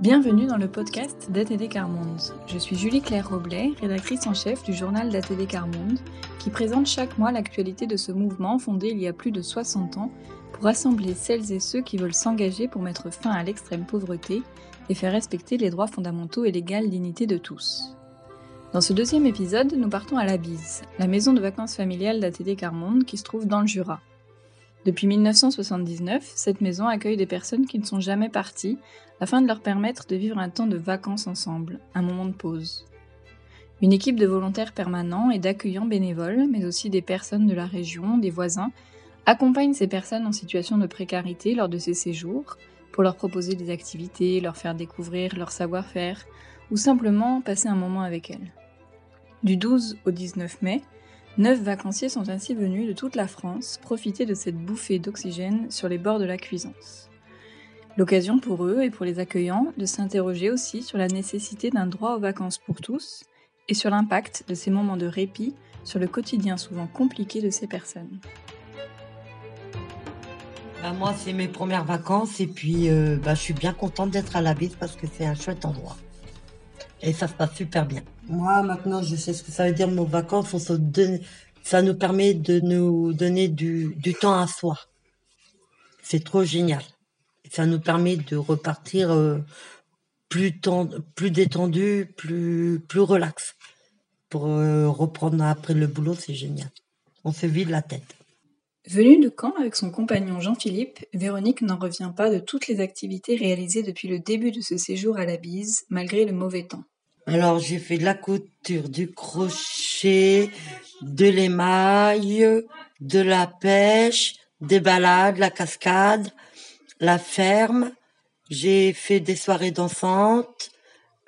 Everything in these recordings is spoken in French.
Bienvenue dans le podcast d'ATD Carmonde. Je suis Julie Claire Roblet, rédactrice en chef du journal d'ATD Carmonde, qui présente chaque mois l'actualité de ce mouvement fondé il y a plus de 60 ans pour rassembler celles et ceux qui veulent s'engager pour mettre fin à l'extrême pauvreté et faire respecter les droits fondamentaux et l'égale dignité de tous. Dans ce deuxième épisode, nous partons à la Bise, la maison de vacances familiale d'ATD Carmonde qui se trouve dans le Jura. Depuis 1979, cette maison accueille des personnes qui ne sont jamais parties afin de leur permettre de vivre un temps de vacances ensemble, un moment de pause. Une équipe de volontaires permanents et d'accueillants bénévoles, mais aussi des personnes de la région, des voisins, accompagne ces personnes en situation de précarité lors de ces séjours pour leur proposer des activités, leur faire découvrir leur savoir-faire ou simplement passer un moment avec elles. Du 12 au 19 mai, Neuf vacanciers sont ainsi venus de toute la France profiter de cette bouffée d'oxygène sur les bords de la Cuisance. L'occasion pour eux et pour les accueillants de s'interroger aussi sur la nécessité d'un droit aux vacances pour tous et sur l'impact de ces moments de répit sur le quotidien souvent compliqué de ces personnes. Bah, moi, c'est mes premières vacances et puis euh, bah, je suis bien contente d'être à la bise parce que c'est un chouette endroit. Et ça se passe super bien. Moi, maintenant, je sais ce que ça veut dire, nos vacances. Ça nous permet de nous donner du, temps à soi. C'est trop génial. Ça nous permet de repartir euh, plus, plus détendu, plus, plus relax. Pour euh, reprendre après le boulot, c'est génial. On se vide la tête. Venue de Caen avec son compagnon Jean-Philippe, Véronique n'en revient pas de toutes les activités réalisées depuis le début de ce séjour à la bise, malgré le mauvais temps. Alors j'ai fait de la couture, du crochet, de l'émail, de la pêche, des balades, la cascade, la ferme. J'ai fait des soirées dansantes,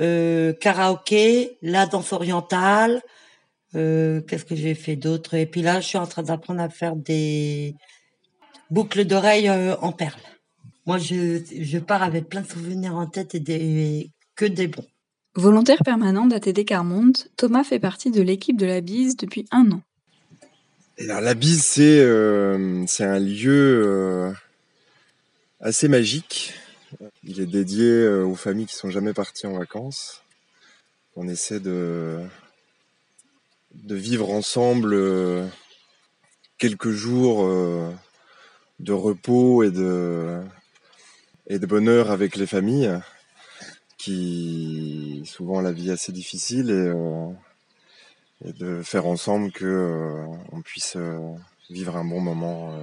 euh, karaoké, la danse orientale. Euh, Qu'est-ce que j'ai fait d'autre? Et puis là, je suis en train d'apprendre à faire des boucles d'oreilles euh, en perles. Moi, je, je pars avec plein de souvenirs en tête et des, que des bons. Volontaire permanent d'ATD Carmonde, Thomas fait partie de l'équipe de la Bise depuis un an. Alors, la Bise, c'est euh, un lieu euh, assez magique. Il est dédié aux familles qui sont jamais parties en vacances. On essaie de, de vivre ensemble euh, quelques jours euh, de repos et de, bonheur avec les familles qui souvent la vie assez difficile et, euh, et de faire ensemble que on puisse vivre un bon moment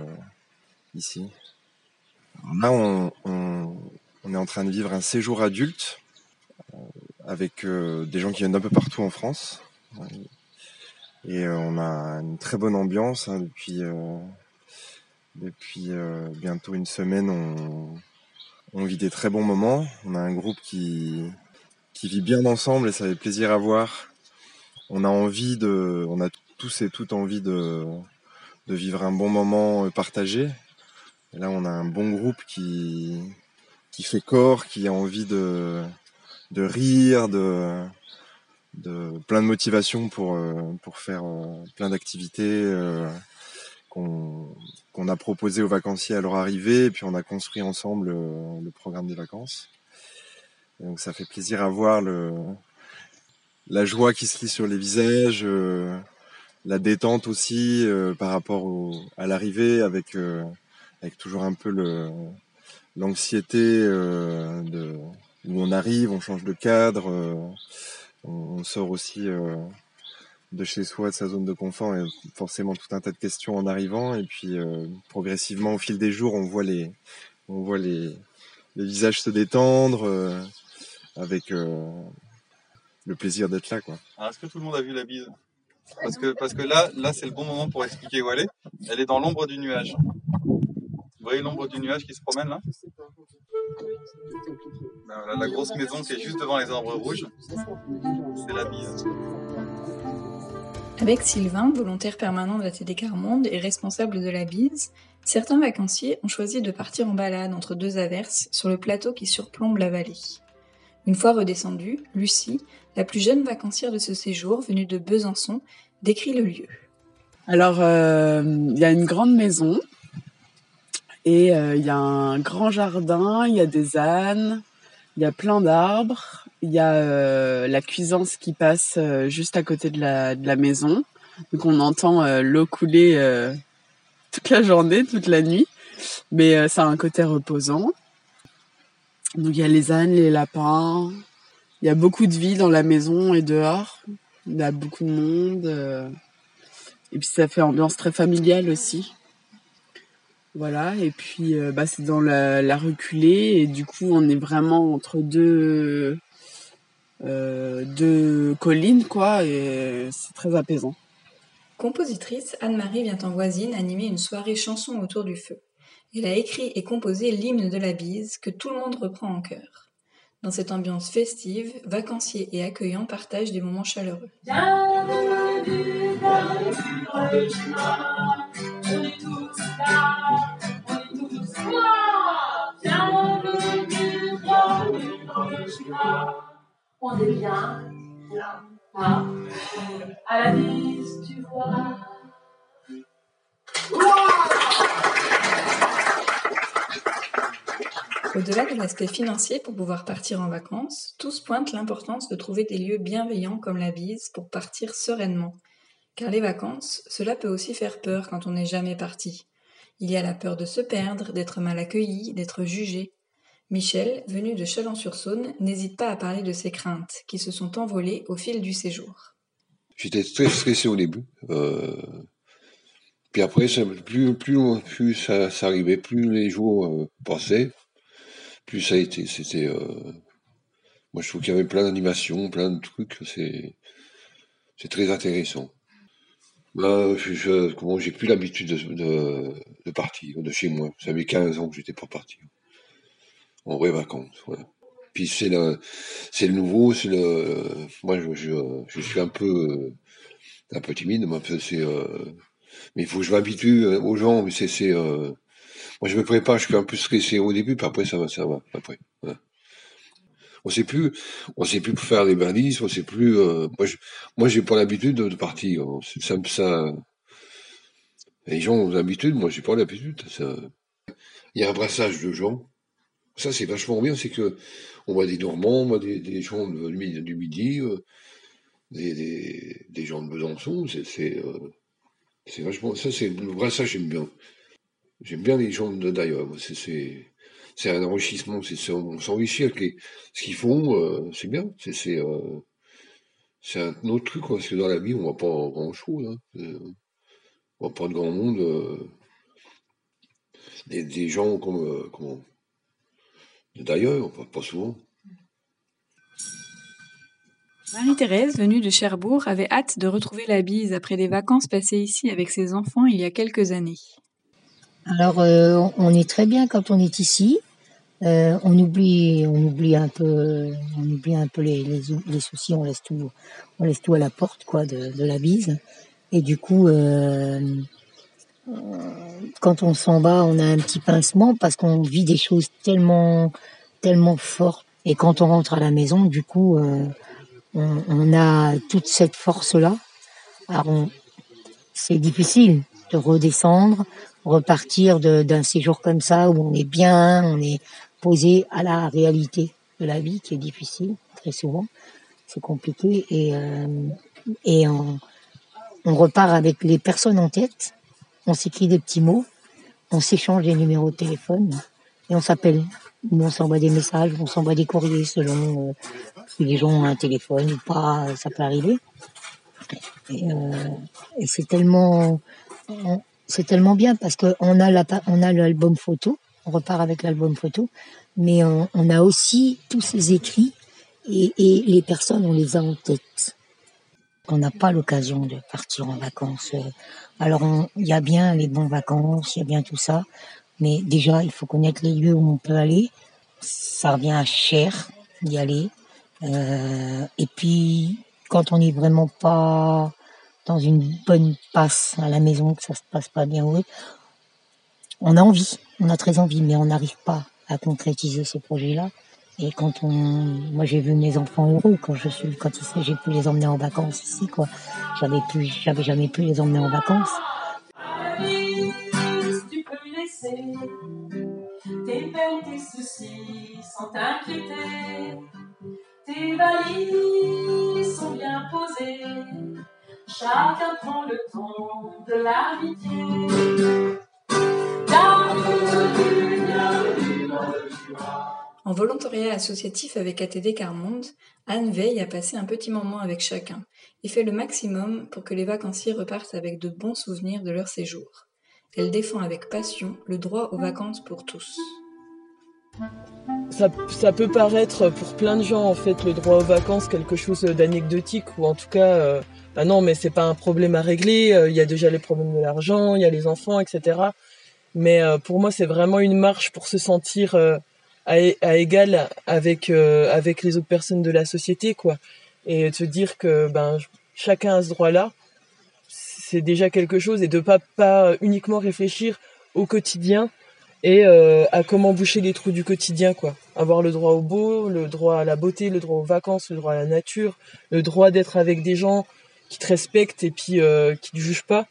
ici. Là, on, est en train de vivre un séjour adulte avec des gens qui viennent d'un peu partout en France. Et on a une très bonne ambiance hein, depuis depuis bientôt une semaine. On, on vit des très bons moments. On a un groupe qui, qui vit bien ensemble et ça fait plaisir à voir. On a envie de, on a tous et toutes envie de, de vivre un bon moment partagé. Et là, on a un bon groupe qui, qui fait corps, qui a envie de, de rire, de, de plein de motivation pour, pour faire plein d'activités euh, qu'on qu'on a proposé aux vacanciers à leur arrivée, et puis on a construit ensemble le, le programme des vacances. Donc ça fait plaisir à voir le, la joie qui se lit sur les visages, euh, la détente aussi euh, par rapport au, à l'arrivée, avec, euh, avec toujours un peu le l'anxiété euh, de où on arrive, on change de cadre, euh, on, sort aussi de chez soi, de sa zone de confort, et forcément tout un tas de questions en arrivant. Et puis euh, progressivement, au fil des jours, on voit les, les, visages se détendre euh, avec euh, le plaisir d'être là. Quoi. Est-ce que tout le monde a vu la bise? Parce que, là, là c'est le bon moment pour expliquer où elle est. Elle est dans l'ombre du nuage. Vous voyez l'ombre du nuage qui se promène là? Voilà, La grosse maison qui est juste devant les arbres rouges, c'est la bise. Avec Sylvain, volontaire permanent de la TD Carmonde et responsable de la bise, certains vacanciers ont choisi de partir en balade entre deux averses sur le plateau qui surplombe la vallée. Une fois redescendue, Lucie, la plus jeune vacancière de ce séjour, venue de Besançon, décrit le lieu. Alors, euh, il y a une grande maison et euh, il y a un grand jardin, il y a des ânes, Il y a plein d'arbres. Il y a la cuisance qui passe juste à côté de la, maison. Donc on entend l'eau couler toute la journée, toute la nuit. Mais ça a un côté reposant. Donc il y a les ânes, les lapins. Il y a beaucoup de vie dans la maison et dehors. Il y a beaucoup de monde. Euh. Et puis ça fait ambiance très familiale aussi. Voilà, et puis euh, bah, c'est dans la, reculée, et du coup on est vraiment entre deux, euh, deux collines, quoi, et c'est très apaisant. Compositrice, Anne-Marie vient en voisine animer une soirée chanson autour du feu. Elle a écrit et composé l'hymne de la bise que tout le monde reprend en chœur. Dans cette ambiance festive, vacanciers et accueillants partagent des moments chaleureux. On est bien à la tu vois. Au-delà de l'aspect financier pour pouvoir partir en vacances, tous pointent l'importance de trouver des lieux bienveillants comme la bise pour partir sereinement. Car les vacances, cela peut aussi faire peur quand on n'est jamais parti. Il y a la peur de se perdre, d'être mal accueilli, d'être jugé. Michel, venu de Chalon-sur-Saône, n'hésite pas à parler de ses craintes, qui se sont envolées au fil du séjour. J'étais très stressé au début. Euh, puis après, plus, ça, arrivait, plus les jours euh, passaient, plus ça a été. C'était. Euh, moi, je trouve qu'il y avait plein d'animations, plein de trucs. C'est très intéressant. Bah, je, comment, j'ai plus l'habitude de, de, partir de chez moi. Ça fait 15 ans que j'étais pas parti. En vraies vacances, voilà. Puis c'est le, c'est le nouveau, c'est le, moi je, je, je, suis un peu, un peu timide, mais c'est, euh, mais il faut que je m'habitue aux gens, mais c'est, c'est, euh, moi, je me prépare, je suis un peu stressé au début, puis après, ça va, ça va. Après, On sait plus, on sait plus faire les balises, on sait plus. Euh, moi, je, moi, j'ai pas l'habitude de, partir. Ça, ça, les gens ont l'habitude, moi, j'ai pas l'habitude. Il y a un brassage de gens. Ça, c'est vachement bien, c'est que on voit des Normands, on voit des, gens du, du Midi, euh, des, gens de Besançon. Euh, c'est vachement. Ça, c'est le brassage, j'aime bien. J'aime bien les gens de d'ailleurs. C'est un enrichissement. C'est, on s'enrichit avec ce qu'ils font. Euh, c'est bien. C'est, euh, c'est un autre truc parce que dans la vie, on voit pas grand chose. Hein. Euh, on voit pas de grand monde. Des, des, gens comme comment d'ailleurs, pas, pas souvent. Marie-Thérèse, venue de Cherbourg, avait hâte de retrouver la bise après des vacances passées ici avec ses enfants il y a quelques années. Alors, euh, on est très bien quand on est ici. Euh, on oublie, on oublie un peu, on oublie un peu les, les, soucis. On laisse tout, on laisse tout à la porte, quoi, de, la bise. Et du coup, euh, quand on s'en va, on a un petit pincement parce qu'on vit des choses tellement, tellement fortes. Et quand on rentre à la maison, du coup, on, on, a toute cette force-là. Alors, c'est difficile de redescendre, repartir d'un séjour comme ça où on est bien, on est posé à la réalité de la vie qui est difficile très souvent, c'est compliqué et euh, et on, repart avec les personnes en tête, on s'écrit des petits mots, on s'échange des numéros de téléphone et on s'appelle. On s'envoie des messages, on s'envoie des courriers selon euh, si les gens ont un téléphone ou pas, ça peut arriver. Et, euh, c'est tellement, c'est tellement bien parce qu'on a la, on a l'album photo, on repart avec l'album photo, mais on, a aussi tous ces écrits et, et, les personnes, on les a en tête. On n'a pas l'occasion de partir en vacances. Alors, il y a bien les bonnes vacances, il y a bien tout ça, mais déjà, il faut connaître les lieux où on peut aller. Ça revient cher d'y aller. Euh, et puis, quand on n'est vraiment pas dans une bonne passe à la maison, que ça se passe pas bien, oui. On a envie, on a très envie, mais on n'arrive pas à concrétiser ces projets-là. Et quand on, moi j'ai vu mes enfants heureux quand je suis, quand j'ai pu les emmener en vacances ici, quoi. J'avais pu, j'avais jamais pu les emmener en vacances. tes peines, tes soucis. Tes valises sont bien posées, chacun prend le temps de l'amitié. En volontariat associatif avec ATD Carmonde, Anne veille à passer un petit moment avec chacun et fait le maximum pour que les vacanciers repartent avec de bons souvenirs de leur séjour. Elle défend avec passion le droit aux vacances pour tous. Ça, ça peut paraître pour plein de gens en fait le droit aux vacances quelque chose d'anecdotique ou en tout cas euh, bah non mais c'est pas un problème à régler euh, il y a déjà les problèmes de l'argent il y a les enfants etc mais euh, pour moi c'est vraiment une marche pour se sentir euh, à, égal avec euh, avec les autres personnes de la société quoi. Et de se dire que ben chacun a ce droit là c'est déjà quelque chose. Et de pas pas uniquement réfléchir au quotidien et à comment boucher les trous du quotidien quoi. Avoir le droit au beau le droit à la beauté le droit aux vacances le droit à la nature le droit d'être avec des gens qui te respectent et puis euh, qui te jugent pas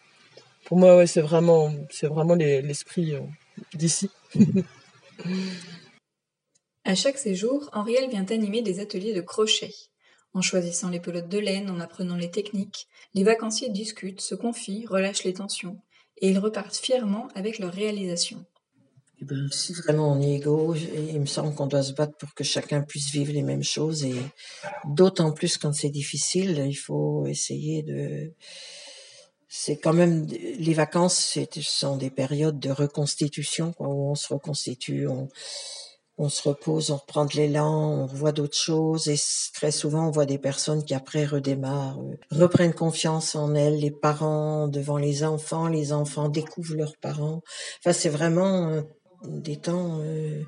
pour moi ouais c'est vraiment c'est vraiment l'esprit euh, d'ici à chaque séjour Henrielle vient animer des ateliers de crochet en choisissant les pelotes de laine, en apprenant les techniques, les vacanciers discutent, se confient, relâchent les tensions, et ils repartent fièrement avec leur réalisation. Eh ben, si vraiment on est égaux, il me semble qu'on doit se battre pour que chacun puisse vivre les mêmes choses et d'autant plus quand c'est difficile, il faut essayer de. C'est quand même les vacances, ce sont des périodes de reconstitution quoi, où on se reconstitue, on, on se repose, on reprend de l'élan, on voit d'autres choses et très souvent on voit des personnes qui après redémarrent, euh, reprennent confiance en elles, les parents devant les enfants, les enfants découvrent leurs parents. Enfin c'est vraiment euh, des temps euh,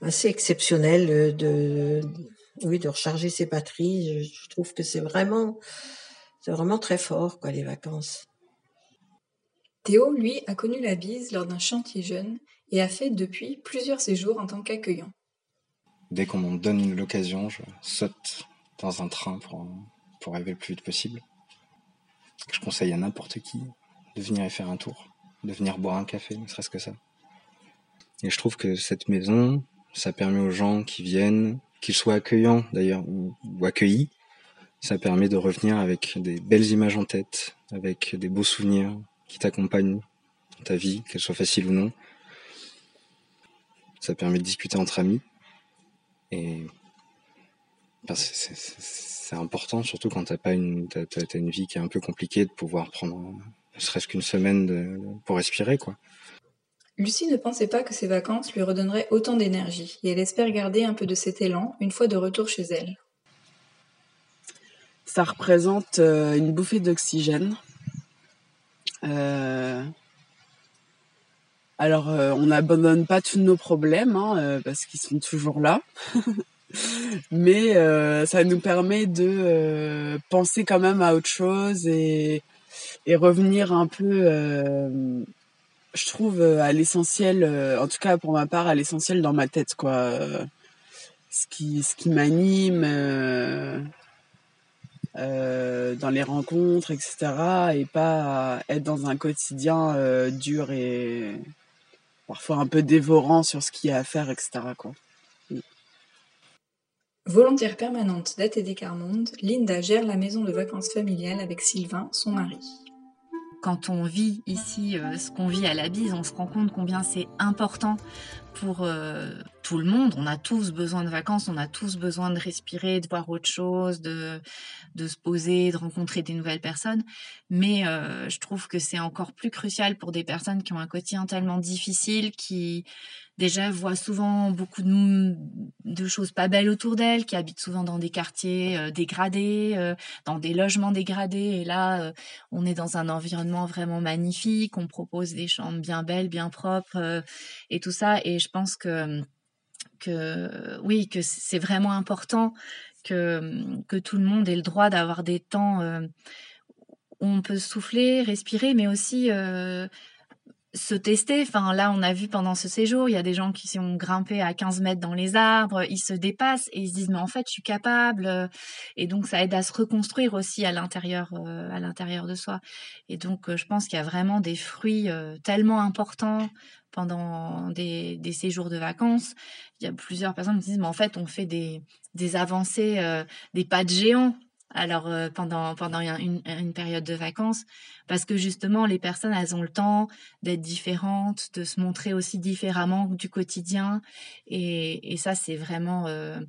assez exceptionnels de oui de recharger ses batteries. Je trouve que c'est vraiment c'est vraiment très fort quoi les vacances. Théo, lui, a connu la bise lors d'un chantier jeune et a fait depuis plusieurs séjours en tant qu'accueillant. Dès qu'on me donne l'occasion, je saute dans un train pour, pour arriver le plus vite possible. Je conseille à n'importe qui de venir y faire un tour, de venir boire un café, ne serait-ce que ça. Et je trouve que cette maison, ça permet aux gens qui viennent, qu'ils soient accueillants d'ailleurs ou, ou accueillis, ça permet de revenir avec des belles images en tête, avec des beaux souvenirs qui t'accompagnent dans ta vie, qu'elle soit facile ou non. Ça permet de discuter entre amis. Et ben, c'est important, surtout quand t'as pas une, t'as, t'as une vie qui est un peu compliquée, de pouvoir prendre ne serait-ce qu'une semaine pour respirer, quoi. Lucie ne pensait pas que ses vacances lui redonneraient autant d'énergie, et elle espère garder un peu de cet élan une fois de retour chez elle. Ça représente euh, une bouffée d'oxygène. Euh... Alors, euh, on n'abandonne pas tous nos problèmes, hein, parce qu'ils sont toujours là. Mais ça nous permet de penser quand même à autre chose et, et revenir un peu je trouve à l'essentiel, en tout cas pour ma part, à l'essentiel dans ma tête, quoi. ce qui, ce qui m'anime euh, dans les rencontres, etc. Et pas être dans un quotidien euh, dur et parfois un peu dévorant sur ce qu'il y a à faire, etc. Quoi. Volontaire permanente d'ATD Carmonde, Linda gère la maison de vacances familiales avec Sylvain, son mari quand on vit ici euh, ce qu'on vit à la bise, on se rend compte combien c'est important pour euh, tout le monde. On a tous besoin de vacances, on a tous besoin de respirer, de voir autre chose, de, de se poser, de rencontrer des nouvelles personnes. Mais euh, je trouve que c'est encore plus crucial pour des personnes qui ont un quotidien tellement difficile, qui déjà voient souvent beaucoup de, de choses pas belles autour d'elles, qui habitent souvent dans des quartiers euh, dégradés, euh, dans des logements dégradés. Et là, euh, on est dans un environnement vraiment magnifique. On propose des chambres bien belles, bien propres euh, et tout ça. Et je pense que que oui, que c'est vraiment important que que tout le monde ait le droit d'avoir des temps où on peut souffler, respirer, mais aussi se tester. Enfin, là, on a vu pendant ce séjour, il y a des gens qui sont grimpés à 15 mètres dans les arbres, ils se dépassent et ils se disent, mais en fait, je suis capable. Et donc, ça aide à se reconstruire aussi à l'intérieur, euh, à l'intérieur de soi. Et donc, euh, je pense qu'il y a vraiment des fruits euh, tellement importants pendant des, séjours de vacances. Il y a plusieurs personnes qui disent, mais en fait, on fait des, avancées, des pas de géant. Alors euh, pendant pendant une, période de vacances. Parce que justement les personnes elles ont le temps d'être différentes de se montrer aussi différemment du quotidien. Et, ça c'est vraiment euh,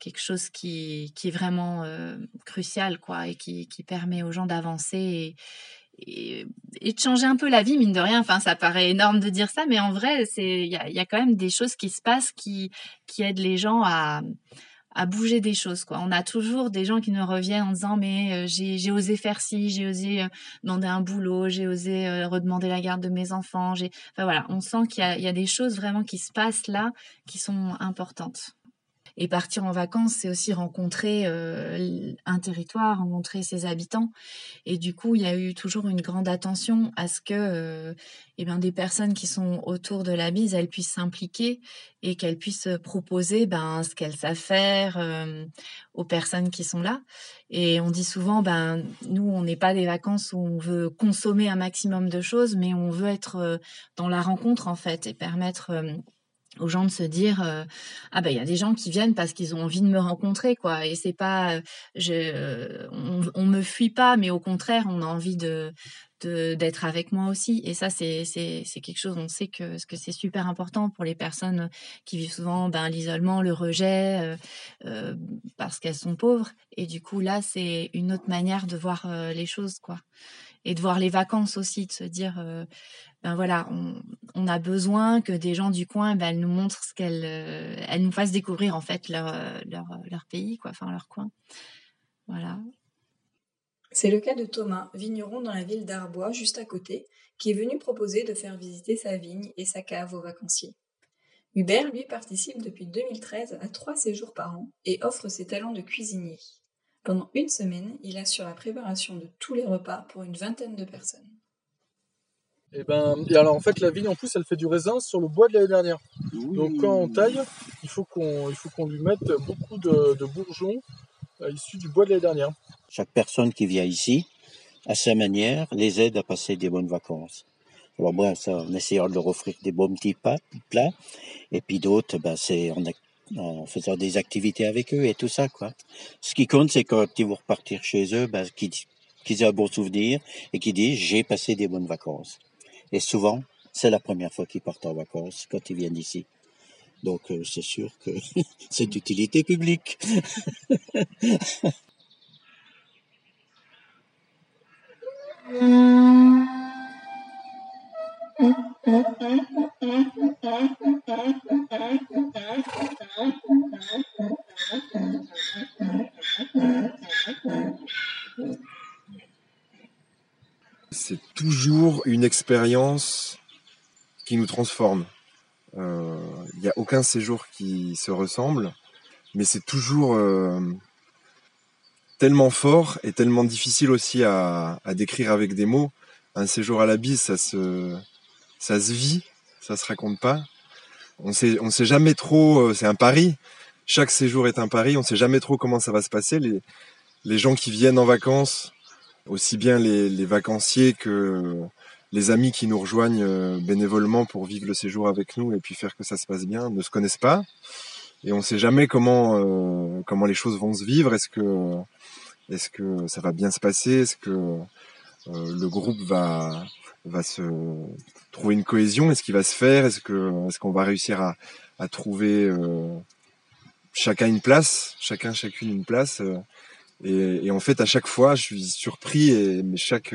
quelque chose qui, est vraiment euh, crucial quoi et qui, permet aux gens d'avancer et, de changer un peu la vie mine de rien enfin ça paraît énorme de dire ça mais en vrai il y a, quand même des choses qui se passent qui qui aident les gens à à bouger des choses quoi. On a toujours des gens qui nous reviennent en disant mais euh, j'ai osé faire ci, j'ai osé euh, demander un boulot, j'ai osé euh, redemander la garde de mes enfants, enfin voilà, on sent qu'il y, y a, des choses vraiment qui se passent là qui sont importantes. Et partir en vacances, c'est aussi rencontrer euh, un territoire, rencontrer ses habitants. Et du coup, il y a eu toujours une grande attention à ce que euh, eh bien, des personnes qui sont autour de la bise, elles puissent s'impliquer et qu'elles puissent proposer ben, ce qu'elles savent faire euh, aux personnes qui sont là. Et on dit souvent, ben, nous, on n'est pas des vacances où on veut consommer un maximum de choses, mais on veut être dans la rencontre, en fait, et permettre aux gens de se dire euh, ah ben il y a des gens qui viennent parce qu'ils ont envie de me rencontrer quoi. Et c'est pas euh, je on, on, me fuit pas mais au contraire on a envie de d'être avec moi aussi et ça c'est c'est quelque chose on sait que ce que c'est super important pour les personnes qui vivent souvent ben l'isolement le rejet euh, parce qu'elles sont pauvres. Et du coup là c'est une autre manière de voir les choses quoi et de voir les vacances aussi de se dire ben voilà, on, a besoin que des gens du coin, ben, nous montrent ce qu'elles, euh, nous fassent découvrir en fait leur, euh, leur, euh, leur pays, quoi, enfin leur coin. Voilà. C'est le cas de Thomas, vigneron dans la ville d'Arbois, juste à côté, qui est venu proposer de faire visiter sa vigne et sa cave aux vacanciers. Hubert, lui, participe depuis 2013 à trois séjours par an et offre ses talents de cuisinier. Pendant une semaine, il assure la préparation de tous les repas pour une vingtaine de personnes. Et ben, et alors en fait, la vigne en plus, elle fait du raisin sur le bois de l'année dernière. Donc quand on taille, il faut qu'on, il faut qu'on lui mette beaucoup de, de bourgeons euh, issus du bois de l'année dernière. Chaque personne qui vient ici, à sa manière, les aide à passer des bonnes vacances. Alors bon, ça, en essayant de leur offrir des bons petits plats, et puis d'autres, ben c'est en, en, faisant des activités avec eux et tout ça quoi. Ce qui compte, c'est quand ils vont repartir chez eux, ben, qu'ils, aient un bon souvenir et qu'ils disent j'ai passé des bonnes vacances. Et souvent, c'est la première fois qu'ils partent en vacances quand ils viennent ici. Donc euh, c'est sûr que c'est d'utilité publique. c'est toujours une expérience qui nous transforme. Il euh, n'y a aucun séjour qui se ressemble, mais c'est toujours euh, tellement fort et tellement difficile aussi à, à, décrire avec des mots. Un séjour à la bise, ça se, ça se vit, ça se raconte pas. On sait, on sait jamais trop. Euh, c'est un pari. Chaque séjour est un pari. On sait jamais trop comment ça va se passer. Les, gens qui viennent en vacances aussi bien les, vacanciers que les amis qui nous rejoignent euh, bénévolement pour vivre le séjour avec nous et puis faire que ça se passe bien ne se connaissent pas et on ne sait jamais comment euh, comment les choses vont se vivre est-ce que ça va bien se passer? Le groupe va va se trouver une cohésion? Est-ce qu'il va se faire? Est-ce que est-ce qu'on va réussir à, à trouver chacun une place chacun chacune une place et, et, en fait, à chaque fois, je suis surpris. Et, mais chaque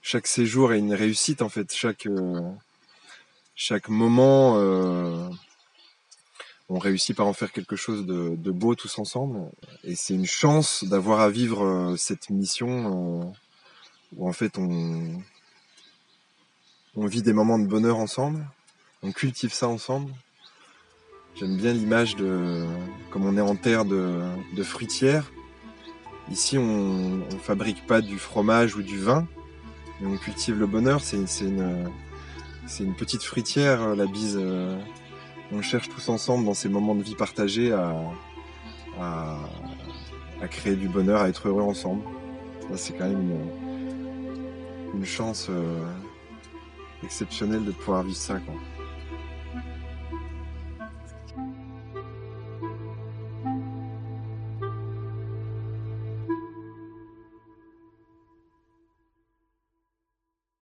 chaque séjour est une réussite. En fait, chaque chaque moment, euh, on réussit par en faire quelque chose de, beau tous ensemble. Et c'est une chance d'avoir à vivre euh, cette mission euh, où en fait on vit des moments de bonheur ensemble. On cultive ça ensemble. J'aime bien l'image de comme on est en terre de, fruitière Ici, on ne fabrique pas du fromage ou du vin, on cultive le bonheur. C'est une, petite fruitière, la bise. euh, on cherche tous ensemble dans ces moments de vie partagés à, créer du bonheur, à être heureux ensemble. C'est quand même une chance euh, exceptionnelle de pouvoir vivre ça. Quoi.